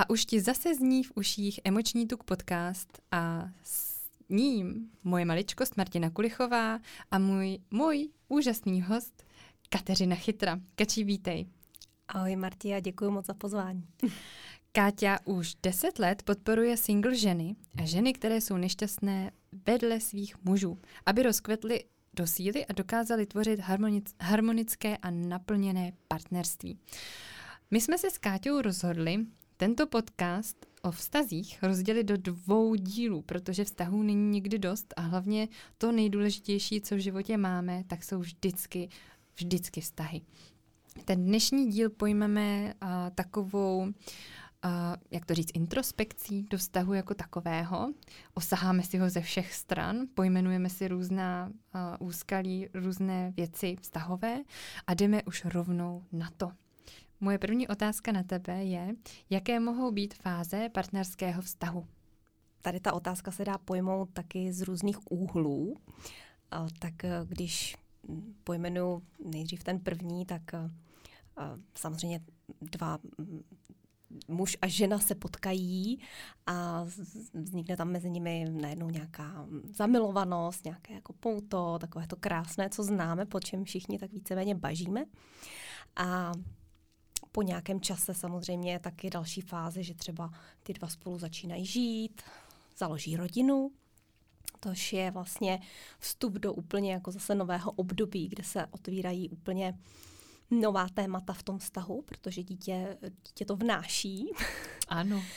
A už ti zase zní v uších Emoční tuk podcast a s ním moje maličkost Martina Kulichová a můj, můj úžasný host Kateřina Chytra. Kačí, vítej. Ahoj Marti a děkuji moc za pozvání. Káťa už deset let podporuje single ženy a ženy, které jsou nešťastné vedle svých mužů, aby rozkvetly do síly a dokázali tvořit harmonic- harmonické a naplněné partnerství. My jsme se s Káťou rozhodli tento podcast o vztazích rozdělit do dvou dílů, protože vztahů není nikdy dost a hlavně to nejdůležitější, co v životě máme, tak jsou vždycky, vždycky vztahy. Ten dnešní díl pojmeme uh, takovou uh, jak to říct, introspekcí do vztahu jako takového. Osaháme si ho ze všech stran, pojmenujeme si různá uh, úskalí, různé věci vztahové a jdeme už rovnou na to. Moje první otázka na tebe je, jaké mohou být fáze partnerského vztahu? Tady ta otázka se dá pojmout taky z různých úhlů. Tak eh, když pojmenu nejdřív ten první, tak eh, samozřejmě dva mm, muž a žena se potkají a vznikne tam mezi nimi najednou nějaká zamilovanost, nějaké jako pouto, takové to krásné, co známe, po čem všichni tak víceméně bažíme. A po nějakém čase samozřejmě je taky další fáze, že třeba ty dva spolu začínají žít, založí rodinu, tož je vlastně vstup do úplně jako zase nového období, kde se otvírají úplně nová témata v tom vztahu, protože dítě, dítě to vnáší. Ano.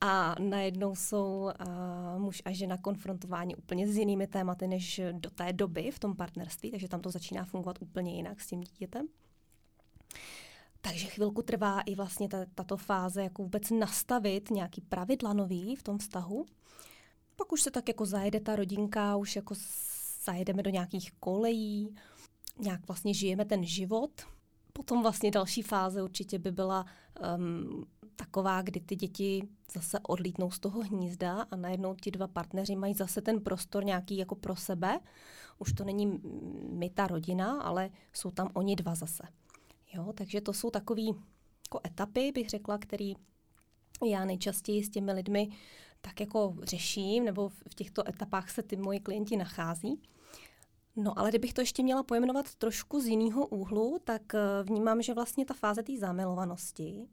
A najednou jsou uh, muž a žena konfrontováni úplně s jinými tématy než do té doby v tom partnerství, takže tam to začíná fungovat úplně jinak s tím dítětem. Takže chvilku trvá i vlastně tato fáze, jako vůbec nastavit nějaký pravidla nový v tom vztahu. Pak už se tak jako zajede ta rodinka, už jako zajedeme do nějakých kolejí, nějak vlastně žijeme ten život. Potom vlastně další fáze určitě by byla um, taková, kdy ty děti zase odlítnou z toho hnízda a najednou ti dva partneři mají zase ten prostor nějaký jako pro sebe. Už to není my ta rodina, ale jsou tam oni dva zase. Jo, takže to jsou takové jako etapy, bych řekla, který já nejčastěji s těmi lidmi tak jako řeším, nebo v těchto etapách se ty moji klienti nachází. No ale kdybych to ještě měla pojmenovat trošku z jiného úhlu, tak eh, vnímám, že vlastně ta fáze té zamilovanosti,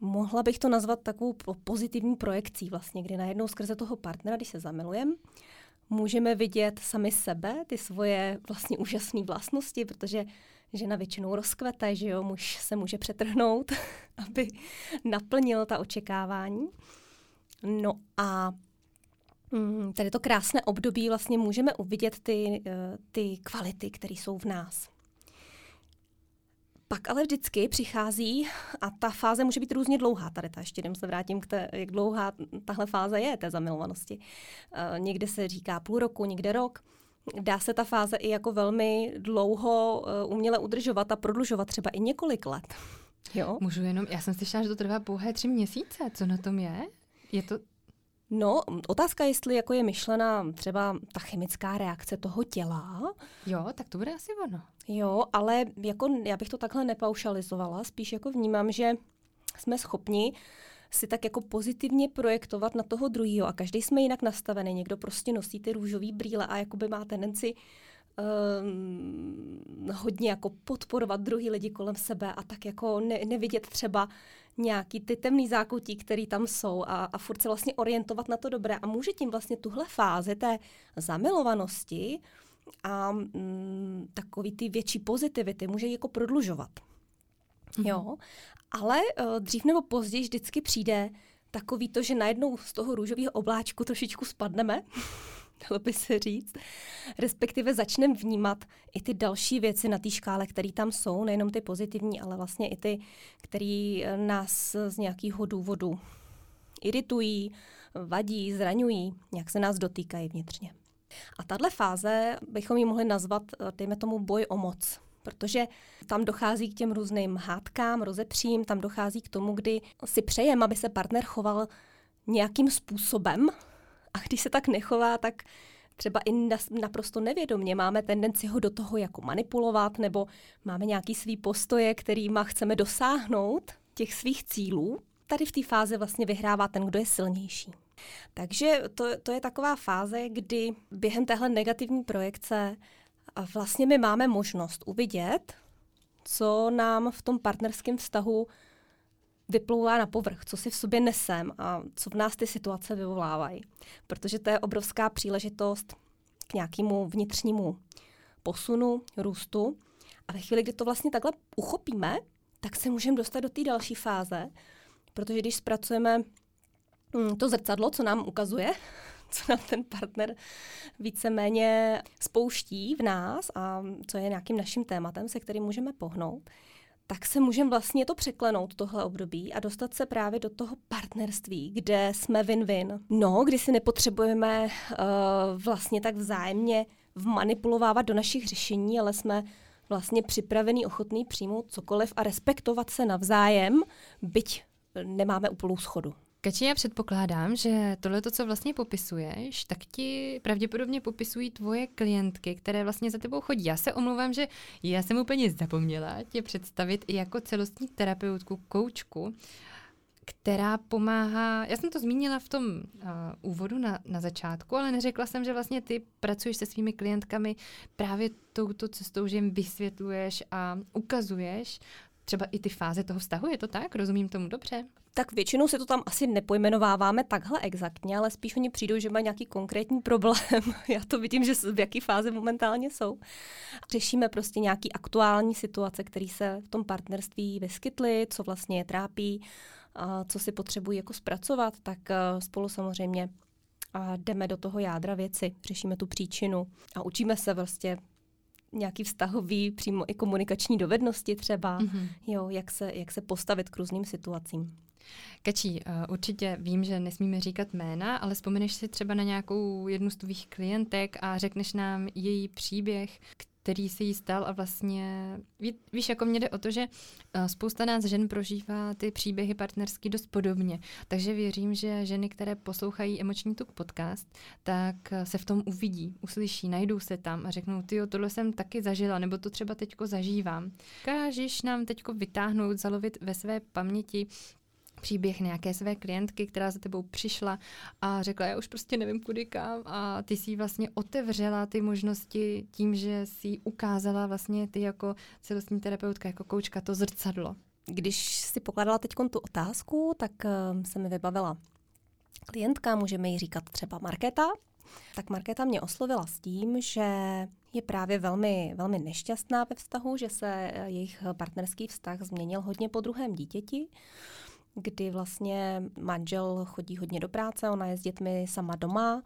mohla bych to nazvat takovou pozitivní projekcí vlastně, kdy najednou skrze toho partnera, když se zamilujeme, můžeme vidět sami sebe, ty svoje vlastně úžasné vlastnosti, protože žena většinou rozkvete, že jo, muž se může přetrhnout, aby naplnil ta očekávání. No a mm, tady to krásné období vlastně můžeme uvidět ty, eh, ty kvality, které jsou v nás. Pak ale vždycky přichází, a ta fáze může být různě dlouhá, tady ta ještě jenom se vrátím k té, jak dlouhá tahle fáze je, té zamilovanosti. Uh, někde se říká půl roku, někde rok. Dá se ta fáze i jako velmi dlouho uh, uměle udržovat a prodlužovat třeba i několik let. Jo? Můžu jenom, já jsem slyšela, že to trvá pouhé tři měsíce. Co na tom je? Je to No, otázka, jestli jako je myšlena třeba ta chemická reakce toho těla. Jo, tak to bude asi ono. Jo, ale jako já bych to takhle nepaušalizovala, spíš jako vnímám, že jsme schopni si tak jako pozitivně projektovat na toho druhého a každý jsme jinak nastavený. Někdo prostě nosí ty růžové brýle a jakoby má tendenci um, hodně jako podporovat druhý lidi kolem sebe a tak jako ne, nevidět třeba nějaký ty temný zákoutí, které tam jsou a, a furt se vlastně orientovat na to dobré. A může tím vlastně tuhle fázi té zamilovanosti a mm, takový ty větší pozitivity může jako prodlužovat. Mm-hmm. Jo, ale uh, dřív nebo později vždycky přijde takový to, že najednou z toho růžového obláčku trošičku spadneme dalo by se říct. Respektive začneme vnímat i ty další věci na té škále, které tam jsou, nejenom ty pozitivní, ale vlastně i ty, které eh, nás z nějakého důvodu iritují, vadí, zraňují, nějak se nás dotýkají vnitřně. A tahle fáze bychom ji mohli nazvat, eh, dejme tomu, boj o moc. Protože tam dochází k těm různým hádkám, rozepřím, tam dochází k tomu, kdy si přejem, aby se partner choval nějakým způsobem, a když se tak nechová, tak třeba i naprosto nevědomně máme tendenci ho do toho jako manipulovat, nebo máme nějaký svý postoje, kterýma chceme dosáhnout těch svých cílů. tady v té fázi vlastně vyhrává ten, kdo je silnější. Takže to, to je taková fáze, kdy během téhle negativní projekce vlastně my máme možnost uvidět, co nám v tom partnerském vztahu vyplouvá na povrch, co si v sobě nesem a co v nás ty situace vyvolávají. Protože to je obrovská příležitost k nějakému vnitřnímu posunu, růstu. A ve chvíli, kdy to vlastně takhle uchopíme, tak se můžeme dostat do té další fáze, protože když zpracujeme mm, to zrcadlo, co nám ukazuje, co nám ten partner víceméně spouští v nás a co je nějakým naším tématem, se kterým můžeme pohnout, tak se můžeme vlastně to překlenout, tohle období, a dostat se právě do toho partnerství, kde jsme win-win. No, kdy si nepotřebujeme uh, vlastně tak vzájemně vmanipulovávat do našich řešení, ale jsme vlastně připravený, ochotný přijmout cokoliv a respektovat se navzájem, byť nemáme úplnou schodu. Kači, já předpokládám, že tohle, co vlastně popisuješ, tak ti pravděpodobně popisují tvoje klientky, které vlastně za tebou chodí. Já se omlouvám, že já jsem úplně zapomněla tě představit jako celostní terapeutku, koučku, která pomáhá, já jsem to zmínila v tom uh, úvodu na, na začátku, ale neřekla jsem, že vlastně ty pracuješ se svými klientkami právě touto cestou, že jim vysvětluješ a ukazuješ třeba i ty fáze toho vztahu, je to tak? Rozumím tomu dobře? Tak většinou si to tam asi nepojmenováváme takhle exaktně, ale spíš oni přijdou, že mají nějaký konkrétní problém. Já to vidím, že v jaké fázi momentálně jsou. Řešíme prostě nějaký aktuální situace, které se v tom partnerství vyskytly, co vlastně je trápí, co si potřebují jako zpracovat, tak eh, spolu samozřejmě jdeme do toho jádra věci, řešíme tu příčinu a učíme se vlastně nějaký vztahový, přímo i komunikační dovednosti třeba, mm-hmm. jo, jak se, jak se postavit k různým situacím. Kačí, uh, určitě vím, že nesmíme říkat jména, ale vzpomeneš si třeba na nějakou jednu z tvých klientek a řekneš nám její příběh, který se jí stal a vlastně, ví, víš, jako mě jde o to, že uh, spousta nás žen prožívá ty příběhy partnerský dost podobně, takže věřím, že ženy, které poslouchají Emoční tuk podcast, tak uh, se v tom uvidí, uslyší, najdou se tam a řeknou, ty tohle jsem taky zažila, nebo to třeba teďko zažívám. Kážeš nám teďko vytáhnout, zalovit ve své paměti příběh nějaké své klientky, která za tebou přišla a řekla, já už prostě nevím kudy kam. A ty si vlastně otevřela ty možnosti tím, že si ukázala vlastně ty jako celostní terapeutka, jako koučka to zrcadlo. Když si pokladala teď tu otázku, tak uh, se mi vybavila klientka, můžeme jí říkat třeba Markéta, tak Markéta mě oslovila s tím, že je právě velmi, velmi nešťastná ve vztahu, že se eh, jejich partnerský vztah změnil hodně po druhém dítěti kdy vlastně manžel chodí hodně do práce, ona je s dětmi sama doma,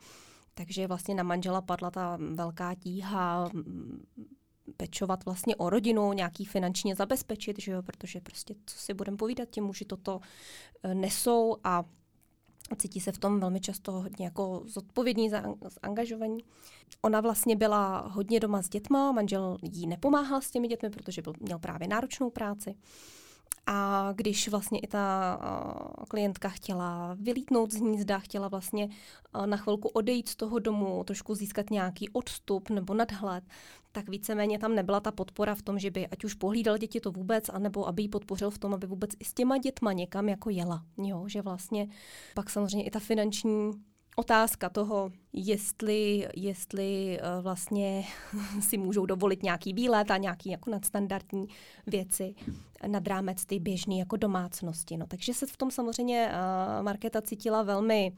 takže vlastně na manžela padla ta velká tíha mm, pečovat vlastně o rodinu, nějaký finančně zabezpečit, že jo, protože prostě co si budeme povídat, ti muži toto e, nesou a cítí se v tom velmi často hodně jako zodpovědní, zaangažovaní. Ona vlastně byla hodně doma s dětma, manžel jí nepomáhal s těmi dětmi, protože byl, měl právě náročnou práci. A když vlastně i ta uh, klientka chtěla vylítnout z hnízda, chtěla vlastně uh, na chvilku odejít z toho domu, trošku získat nějaký odstup nebo nadhled, tak víceméně tam nebyla ta podpora v tom, že by ať už pohlídal děti to vůbec, anebo aby ji podpořil v tom, aby vůbec i s těma dětma někam jako jela. Jo, že vlastně pak samozřejmě i ta finanční otázka toho, jestli, jestli uh, vlastně si můžou dovolit nějaký výlet a nějaký jako nadstandardní věci nad rámec ty běžný jako domácnosti. No, takže se v tom samozřejmě uh, Markéta cítila velmi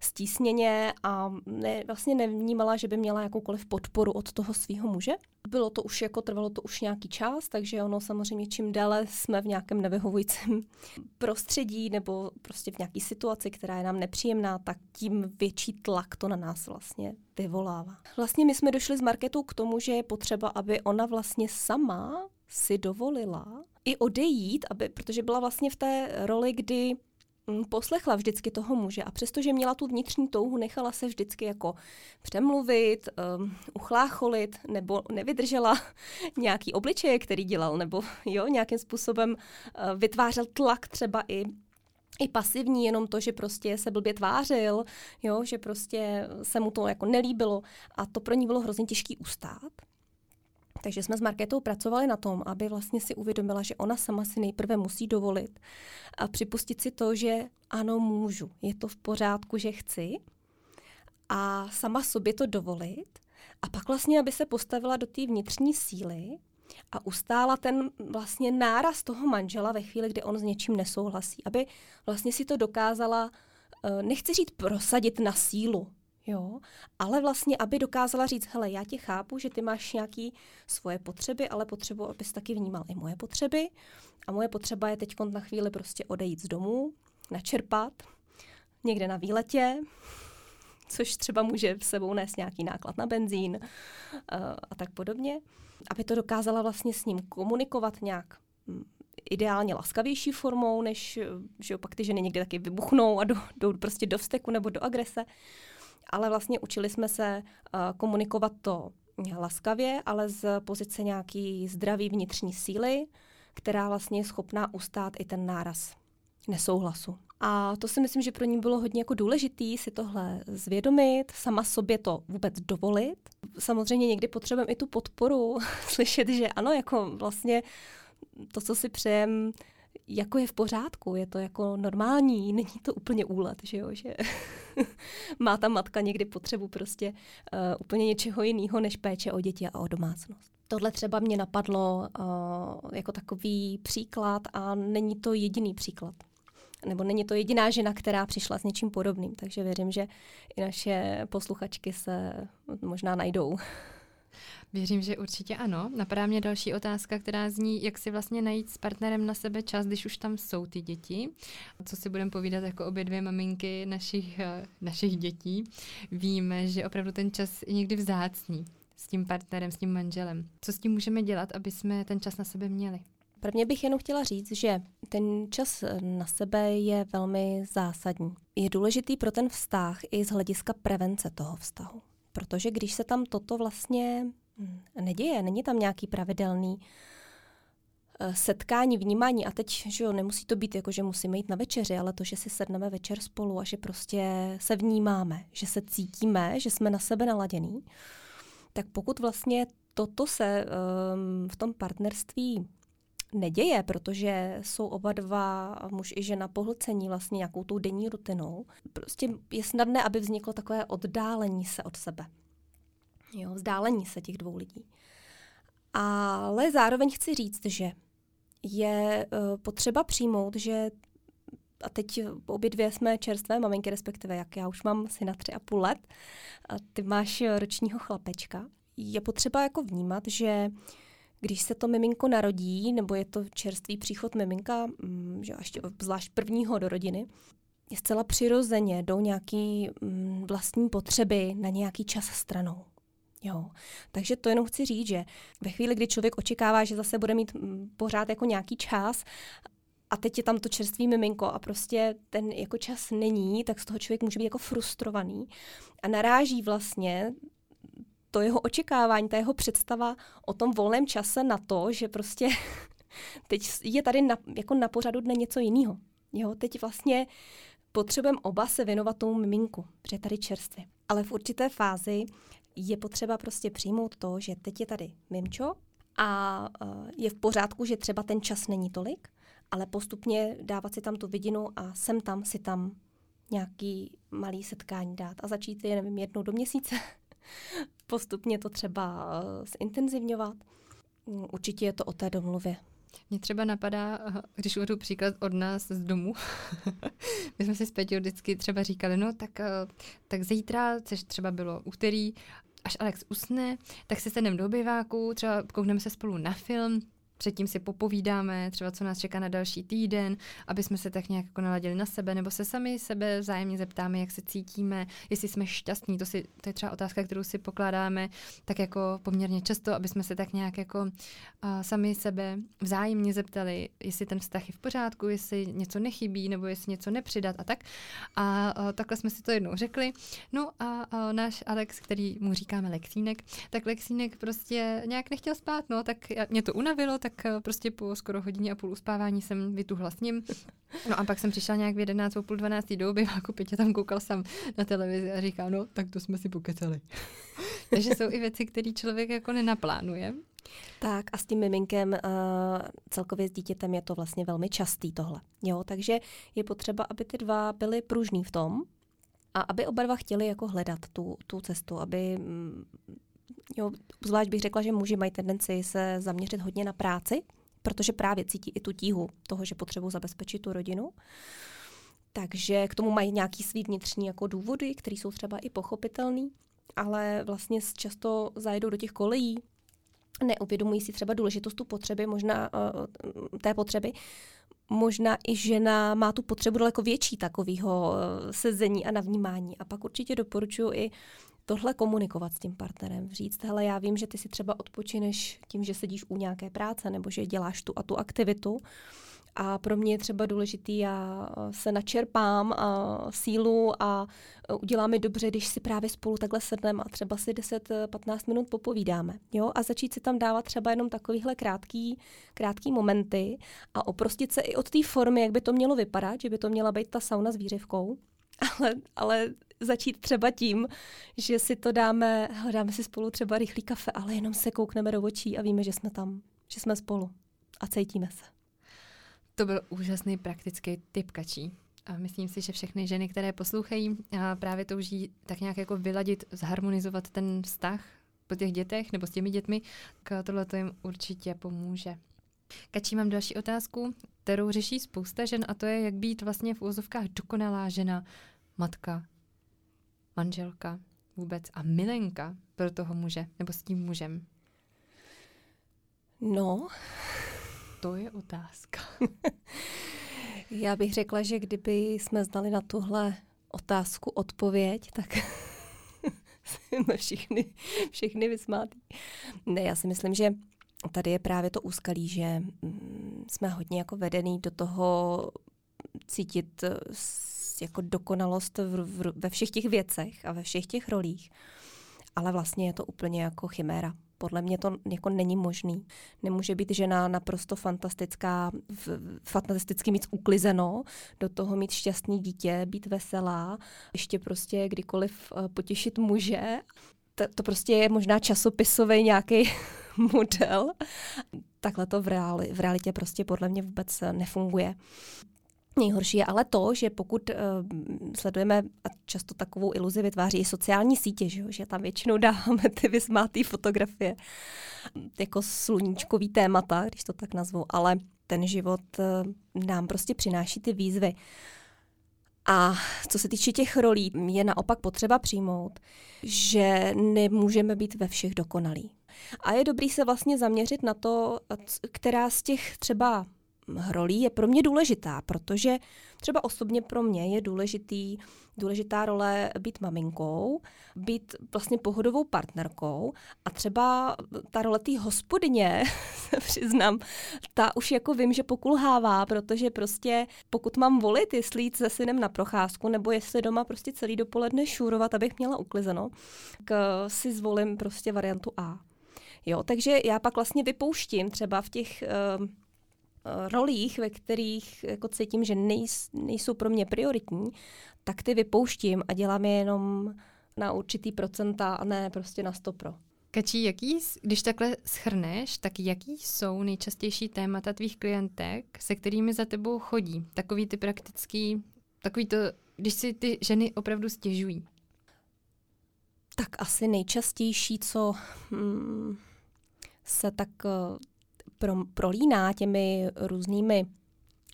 stísněně a ne, vlastně nevnímala, že by měla jakoukoliv podporu od toho svého muže. Bylo to už jako, trvalo to už nějaký čas, takže ono samozřejmě čím déle jsme v nějakém nevyhovujícím prostředí nebo prostě v nějaké situaci, která je nám nepříjemná, tak tím větší tlak to na nás vlastně vyvolává. Vlastně my jsme došli s Marketou k tomu, že je potřeba, aby ona vlastně sama si dovolila i odejít, aby, protože byla vlastně v té roli, kdy poslechla vždycky toho muže a přestože měla tu vnitřní touhu, nechala se vždycky jako přemluvit, um, uchlácholit nebo nevydržela nějaký obličeje, který dělal, nebo jo, nějakým způsobem uh, vytvářel tlak třeba i i pasivní, jenom to, že prostě se blbě tvářil, jo, že prostě se mu to jako nelíbilo a to pro ní bylo hrozně těžký ustát. Takže jsme s Markétou pracovali na tom, aby vlastně si uvědomila, že ona sama si nejprve musí dovolit a připustit si to, že ano, můžu, je to v pořádku, že chci a sama sobě to dovolit a pak vlastně, aby se postavila do té vnitřní síly a ustála ten vlastně náraz toho manžela ve chvíli, kdy on s něčím nesouhlasí. Aby vlastně si to dokázala, eh, nechci říct prosadit na sílu, jo, ale vlastně, aby dokázala říct, hele, já tě chápu, že ty máš nějaké svoje potřeby, ale potřebu, abys taky vnímal i moje potřeby. A moje potřeba je teď na chvíli prostě odejít z domu, načerpat, někde na výletě, což třeba může v sebou nést nějaký náklad na benzín uh, a tak podobně, aby to dokázala vlastně s ním komunikovat nějak hm, ideálně laskavější formou, než že opak ty ženy někdy taky vybuchnou a jdou, prostě do vzteku nebo do agrese. Ale vlastně učili jsme se uh, komunikovat to laskavě, ale z pozice nějaký zdravý vnitřní síly, která vlastně je schopná ustát i ten náraz nesouhlasu. A to si myslím, že pro ní bylo hodně jako důležitý si tohle zvědomit, sama sobě to vůbec dovolit. Samozřejmě někdy potřebujeme i tu podporu, slyšet, že ano, jako vlastně to, co si přejem, jako je v pořádku, je to jako normální, není to úplně úlet, že jo, že má ta matka někdy potřebu prostě uh, úplně něčeho jiného než péče o děti a o domácnost. Tohle třeba mě napadlo uh, jako takový příklad a není to jediný příklad nebo není to jediná žena, která přišla s něčím podobným, takže věřím, že i naše posluchačky se možná najdou. Věřím, že určitě ano. Napadá mě další otázka, která zní, jak si vlastně najít s partnerem na sebe čas, když už tam jsou ty děti. Co si budeme povídat jako obě dvě maminky našich, eh, našich dětí. Víme, že opravdu ten čas je někdy vzácný s tím partnerem, s tím manželem. Co s tím můžeme dělat, aby jsme ten čas na sebe měli? Prvně bych jenom chtěla říct, že ten čas na sebe je velmi zásadní. Je důležitý pro ten vztah i z hlediska prevence toho vztahu. Protože když se tam toto vlastně hm, neděje, není tam nějaký pravidelný eh, setkání, vnímání a teď, že jo, nemusí to být jako, že musíme jít na večeři, ale to, že si sedneme večer spolu a že prostě se vnímáme, že se cítíme, že jsme na sebe naladěný, tak pokud vlastně toto se um, v tom partnerství neděje, protože jsou oba dva, muž i žena, pohlcení vlastně nějakou tou denní rutinou. Prostě je snadné, aby vzniklo takové oddálení se od sebe. Jo, vzdálení se těch dvou lidí. Ale zároveň chci říct, že je uh, potřeba přijmout, že a teď obě dvě jsme čerstvé maminky, respektive jak já už mám syna tři a půl let, a ty máš ročního chlapečka. Je potřeba jako vnímat, že uh, když se to miminko narodí, nebo je to čerstvý příchod miminka, mm, že ještě zvlášť prvního do rodiny, je zcela přirozeně jdou nějaký mm, vlastní potřeby na nějaký čas stranou. Jo. Takže to jenom chci říct, že ve chvíli, kdy člověk očekává, že zase bude mít mm, pořád jako nějaký čas a teď je tam to čerstvý miminko a prostě ten jako čas není, tak z toho člověk může být jako frustrovaný a naráží vlastně to jeho očekávání, ta jeho představa o tom volném čase na to, že prostě teď je tady na, jako na pořadu dne něco jiného. Jo, teď vlastně potřebujeme oba se věnovat tomu miminku, protože je tady čerstvě. Ale v určité fázi je potřeba prostě přijmout to, že teď je tady mimčo a uh, je v pořádku, že třeba ten čas není tolik, ale postupně dávat si tam tu vidinu a sem tam si tam nějaký malý setkání dát a začít je, nevím, jednou do měsíce postupně to třeba eh, zintenzivňovat. Mm, určitě je to o té domluvě. Mně třeba napadá, eh, když uvedu příklad od nás z domu, my jsme si s Peťou vždycky třeba říkali, no tak, eh, tak zítra, což třeba bylo úterý, až Alex usne, tak si sedneme do obyváku, třeba koukneme se spolu na film, předtím si popovídáme, třeba co nás čeká na další týden, aby jsme se tak nějak jako naladili na sebe, nebo se sami sebe vzájemně zeptáme, jak se cítíme, jestli jsme šťastní. To, si, to je třeba otázka, kterou si pokládáme tak jako poměrně často, aby jsme se tak nějak jako uh, sami sebe vzájemně zeptali, jestli ten vztah je v pořádku, jestli něco nechybí, nebo jestli něco nepřidat a tak. A uh, takhle jsme si to jednou řekli. No a uh, náš Alex, který mu říkáme Lexínek, tak Lexínek prostě nějak nechtěl spát, no, tak mě to unavilo, tak eh, prostě po skoro hodině a půl uspávání jsem vytuhla s ním. No a pak jsem přišla nějak v 11 půl 12 do obyváku, Pětě tam koukal jsem na televizi a říká, no tak to jsme si pokecali. Takže jsou i věci, které člověk jako nenaplánuje. Tak a s tím miminkem uh, celkově s dítětem je to vlastně velmi častý tohle. Jo, takže je potřeba, aby ty dva byly pružní v tom a aby oba dva chtěli jako hledat tu, tu cestu, aby mm, jo, zvlášť bych řekla, že muži mají tendenci se zaměřit hodně na práci, protože právě cítí i tu tíhu toho, že potřebují zabezpečit tu rodinu. Takže k tomu mají nějaký svý vnitřní jako důvody, které jsou třeba i pochopitelný, ale vlastně často zajedou do těch kolejí, neuvědomují si třeba důležitost tu potřeby, možná uh, té potřeby. Možná i žena má tu potřebu daleko větší takového uh, sezení a navnímání. A pak určitě doporučuji i tohle komunikovat s tím partnerem. Říct, hele, já vím, že ty si třeba odpočineš tím, že sedíš u nějaké práce nebo že děláš tu a tu aktivitu. A pro mě je třeba důležitý, já se načerpám a sílu a udělá mi dobře, když si právě spolu takhle sedneme a třeba si 10-15 minut popovídáme. Jo? A začít si tam dávat třeba jenom takovýhle krátký, krátký momenty a oprostit se i od té formy, jak by to mělo vypadat, že by to měla být ta sauna s výřivkou. Ale, ale začít třeba tím, že si to dáme, dáme si spolu třeba rychlý kafe, ale jenom se koukneme do očí a víme, že jsme tam, že jsme spolu a cítíme se. To byl úžasný praktický tip kačí. A myslím si, že všechny ženy, které poslouchají, právě touží tak nějak jako vyladit, zharmonizovat ten vztah po těch dětech nebo s těmi dětmi, tak tohle to jim určitě pomůže. Kačí, mám další otázku, kterou řeší spousta žen a to je, jak být vlastně v úzovkách dokonalá žena, matka, manželka vůbec a milenka pro toho muže nebo s tím mužem. No, to je otázka. Já bych řekla, že kdyby jsme znali na tuhle otázku odpověď, tak jsme všichni, všichni vysmátí. Ne, já si myslím, že tady je právě to úskalí, že mm, jsme hodně jako vedený do toho cítit jako dokonalost v, v, ve všech těch věcech a ve všech těch rolích. Ale vlastně je to úplně jako chiméra. Podle mě to jako není možný. Nemůže být žena naprosto fantastická, fantasticky mít uklizeno, do toho mít šťastný dítě, být veselá, ještě prostě kdykoliv eh, potěšit muže. To, to prostě je možná časopisový nějaký model. Takhle to v, reali, v realitě prostě podle mě vůbec nefunguje. Nejhorší je ale to, že pokud uh, sledujeme, a často takovou iluzi vytváří i sociální sítě, že, jo, že tam většinou dáváme ty vysmátý fotografie jako sluníčkový témata, když to tak nazvu, ale ten život uh, nám prostě přináší ty výzvy. A co se týče těch rolí, je naopak potřeba přijmout, že nemůžeme být ve všech dokonalí. A je dobrý se vlastně zaměřit na to, která z těch třeba rolí je pro mě důležitá, protože třeba osobně pro mě je důležitý, důležitá role být maminkou, být vlastně pohodovou partnerkou a třeba ta role té hospodyně, se přiznám, ta už jako vím, že pokulhává, protože prostě pokud mám volit, jestli jít se synem na procházku nebo jestli doma prostě celý dopoledne šůrovat, abych měla uklizeno, tak si zvolím prostě variantu A. Jo, takže já pak vlastně vypouštím třeba v těch uh, rolích, ve kterých jako cítím, že nejs, nejsou pro mě prioritní, tak ty vypouštím a dělám je jenom na určitý procenta a ne prostě na 100 pro. Kačí, jaký, když takhle schrneš, tak jaký jsou nejčastější témata tvých klientek, se kterými za tebou chodí? Takový ty praktický, takový to, když si ty ženy opravdu stěžují. Tak asi nejčastější, co hmm, se tak eh, pro, prolíná těmi různými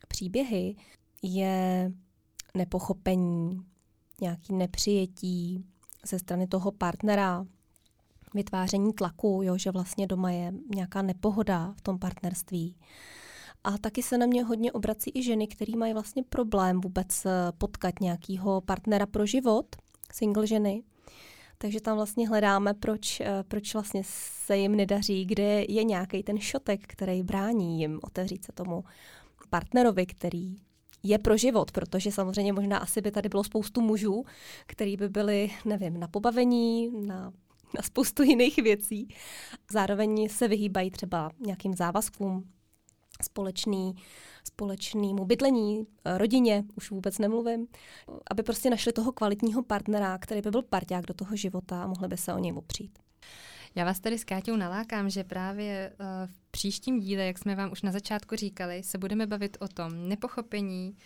příběhy, je nepochopení, nějaký nepřijetí ze strany toho partnera, vytváření tlaku, jo, že vlastně doma je nějaká nepohoda v tom partnerství. A taky se na mě hodně obrací i ženy, které mají vlastně problém vůbec potkat nějakého partnera pro život, single ženy, takže tam vlastně hledáme, proč, eh, proč vlastně se jim nedaří, kde je nějaký ten šotek, který brání jim otevřít se tomu partnerovi, který je pro život, protože samozřejmě možná asi by tady bylo spoustu mužů, který by byli, nevím, na pobavení, na, na spoustu jiných věcí. Zároveň se vyhýbají třeba nějakým závazkům, společný, společnému bydlení, eh, rodině, už vůbec nemluvím, aby prostě našli toho kvalitního partnera, který by byl parťák do toho života a mohli by se o něj opřít. Já vás tady s Káťou nalákám, že právě uh, v příštím díle, jak jsme vám už na začátku říkali, se budeme bavit o tom nepochopení,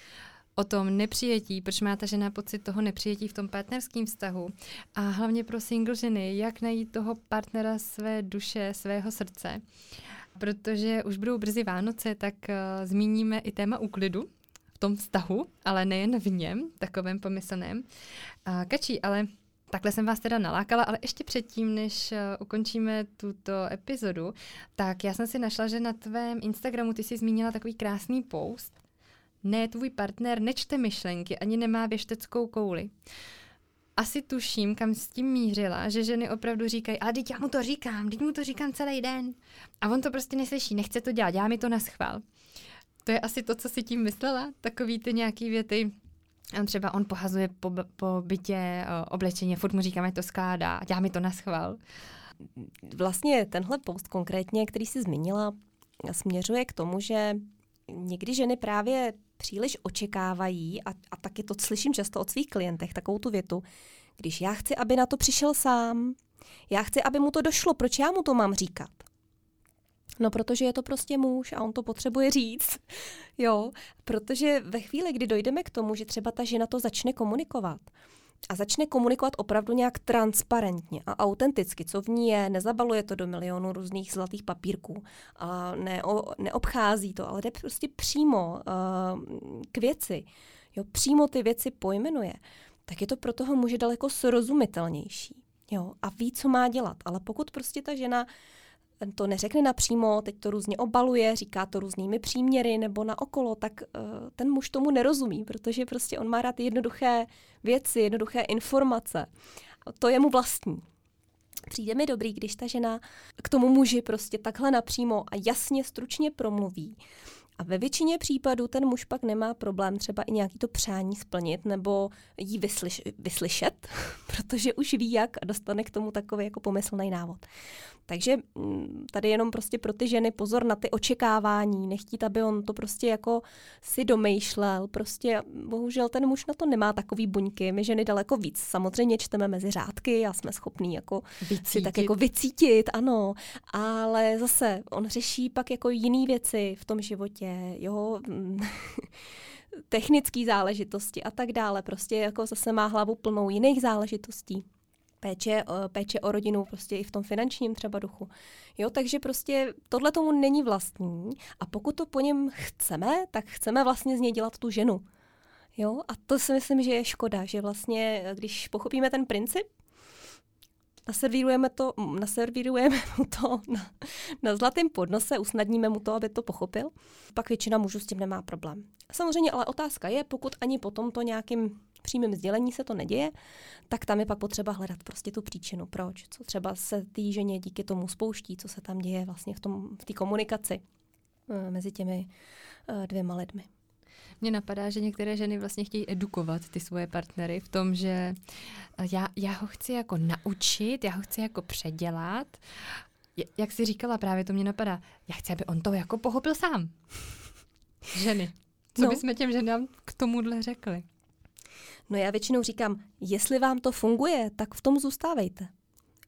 o tom nepřijetí, proč má ta žena pocit toho nepřijetí v tom partnerském vztahu a hlavně pro single ženy, jak najít toho partnera své duše, svého srdce. Protože už budou brzy Vánoce, tak uh, zmíníme i téma úklidu, v tom vztahu, ale nejen v něm, takovém pomyslném. Uh, Kačí, ale Takhle jsem vás teda nalákala, ale ještě předtím, než uh, ukončíme tuto epizodu, tak já jsem si našla, že na tvém Instagramu ty jsi zmínila takový krásný post. Ne, tvůj partner nečte myšlenky, ani nemá věšteckou kouli. Asi tuším, kam s tím mířila, že ženy opravdu říkají, ale teď já mu to říkám, teď mu to říkám celý den. A on to prostě neslyší, nechce to dělat, já mi to na schvál. To je asi to, co si tím myslela, takový ty nějaký věty, a třeba on pohazuje po, po bytě oblečení, furt mu říkáme, to skládá, dělá mi to na schvál. Vlastně tenhle post konkrétně, který jsi zmínila, směřuje k tomu, že někdy ženy právě příliš očekávají, a, a taky to slyším často od svých klientech, takovou tu větu, když já chci, aby na to přišel sám, já chci, aby mu to došlo, proč já mu to mám říkat? No, protože je to prostě muž a on to potřebuje říct. jo, protože ve chvíli, kdy dojdeme k tomu, že třeba ta žena to začne komunikovat, a začne komunikovat opravdu nějak transparentně a autenticky, co v ní je, nezabaluje to do milionu různých zlatých papírků, a ne, neobchází to, ale jde prostě přímo uh, k věci, jo, přímo ty věci pojmenuje, tak je to pro toho muže daleko srozumitelnější. Jo, a ví, co má dělat. Ale pokud prostě ta žena to neřekne napřímo, teď to různě obaluje, říká to různými příměry nebo na okolo, tak uh, ten muž tomu nerozumí, protože prostě on má rád jednoduché věci, jednoduché informace. To je mu vlastní. Přijde mi dobrý, když ta žena k tomu muži prostě takhle napřímo a jasně, stručně promluví. A ve většině případů ten muž pak nemá problém třeba i nějaký to přání splnit nebo jí vyslyš, vyslyšet, protože už ví jak a dostane k tomu takový jako pomyslný návod. Takže mm, tady jenom prostě pro ty ženy pozor na ty očekávání, nechtít, aby on to prostě jako si domýšlel, prostě bohužel ten muž na to nemá takový buňky, my ženy daleko víc. Samozřejmě čteme mezi řádky a jsme schopní jako vycítit. si tak jako vycítit, ano, ale zase on řeší pak jako jiný věci v tom životě, jo, technické záležitosti a tak dále. Prostě jako zase má hlavu plnou jiných záležitostí péče, eh, péče o rodinu prostě i v tom finančním třeba duchu. Jo, takže prostě tohle tomu není vlastní a pokud to po něm chceme, tak chceme vlastně z něj dělat tu ženu. Jo, a to si myslím, že je škoda, že vlastně, eh, když pochopíme ten princip, naservírujeme to, naservírujeme mu to na, na zlatém podnose, usnadníme mu to, aby to pochopil, pak většina mužů s tím nemá problém. Samozřejmě ale otázka je, pokud ani potom to nějakým přímém sdělení se to neděje, tak tam je pak potřeba hledat prostě tu příčinu, proč, co třeba se té ženě díky tomu spouští, co se tam děje vlastně v té v komunikaci eh, mezi těmi eh, dvěma lidmi. Mně napadá, že některé ženy vlastně chtějí edukovat ty svoje partnery v tom, že eh, já, já ho chci jako naučit, já ho chci jako předělat. Jak jsi říkala, právě to mě napadá, já chci, aby on to jako pochopil sám. Ženy. Co no. bychom těm ženám k tomuhle řekli? No já většinou říkám, jestli vám to funguje, tak v tom zůstávejte.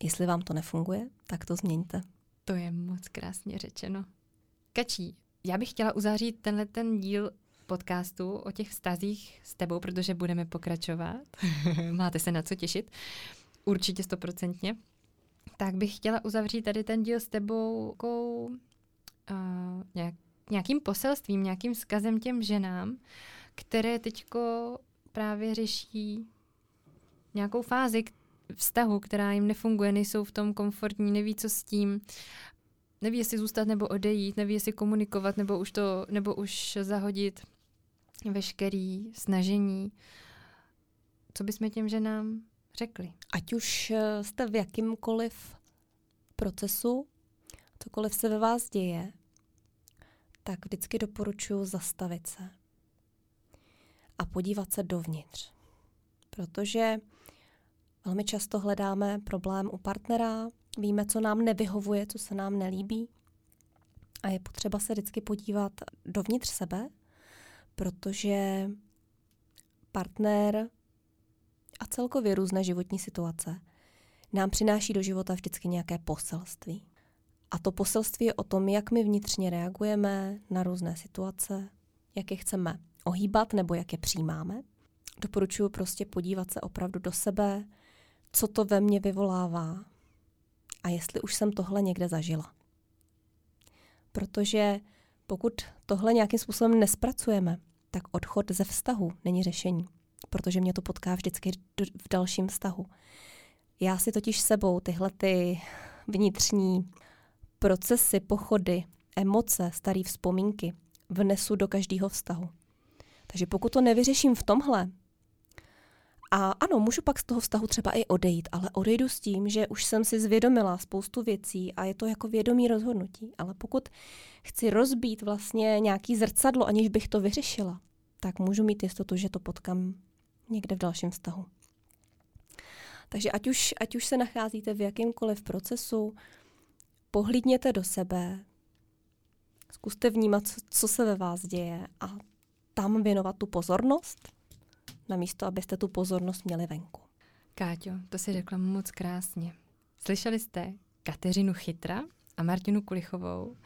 Jestli vám to nefunguje, tak to změňte. To je moc krásně řečeno. Kačí, já bych chtěla uzavřít tenhle ten díl podcastu o těch vztazích s tebou, protože budeme pokračovat. Máte se na co těšit. Určitě stoprocentně. Tak bych chtěla uzavřít tady ten díl s tebou kou, uh, nějak, nějakým poselstvím, nějakým vzkazem těm ženám, které teďko právě řeší nějakou fázi vztahu, která jim nefunguje, nejsou v tom komfortní, neví, co s tím, neví, jestli zůstat nebo odejít, neví, jestli komunikovat nebo už to, nebo už zahodit veškerý snažení. Co bychom těm ženám řekli? Ať už eh, jste v jakýmkoliv procesu, cokoliv se ve vás děje, tak vždycky doporučuji zastavit se a podívat se dovnitř. Protože velmi často hledáme problém u partnera, víme, co nám nevyhovuje, co se nám nelíbí. A je potřeba se vždycky podívat dovnitř sebe, protože partner a celkově různé životní situace nám přináší do života vždycky nějaké poselství. A to poselství je o tom, jak my vnitřně reagujeme na různé situace, jak je chceme ohýbat nebo jak je přijímáme. Doporučuji prostě podívat se opravdu do sebe, co to ve mně vyvolává a jestli už jsem tohle někde zažila. Protože pokud tohle nějakým způsobem nespracujeme, tak odchod ze vztahu není řešení, protože mě to potká vždycky v dalším vztahu. Já si totiž sebou tyhle ty vnitřní procesy, pochody, emoce, staré vzpomínky vnesu do každého vztahu. Takže pokud to nevyřeším v tomhle, a ano, můžu pak z toho vztahu třeba i odejít, ale odejdu s tím, že už jsem si zvědomila spoustu věcí a je to jako vědomí rozhodnutí. Ale pokud chci rozbít vlastně nějaký zrcadlo, aniž bych to vyřešila, tak můžu mít jistotu, že to potkám někde v dalším vztahu. Takže ať už, ať už se nacházíte v jakýmkoliv procesu, pohlídněte do sebe, zkuste vnímat, co se ve vás děje a tam věnovat tu pozornost, namísto abyste tu pozornost měli venku. Káťo, to si řekla moc krásně. Slyšeli jste Kateřinu Chytra a Martinu Kulichovou.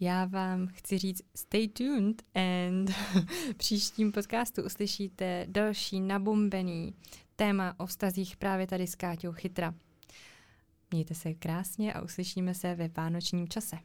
Já vám chci říct stay tuned and příštím podcastu uslyšíte další nabombený téma o vztazích právě tady s Káťou Chytra. Mějte se krásně a uslyšíme se ve vánočním čase.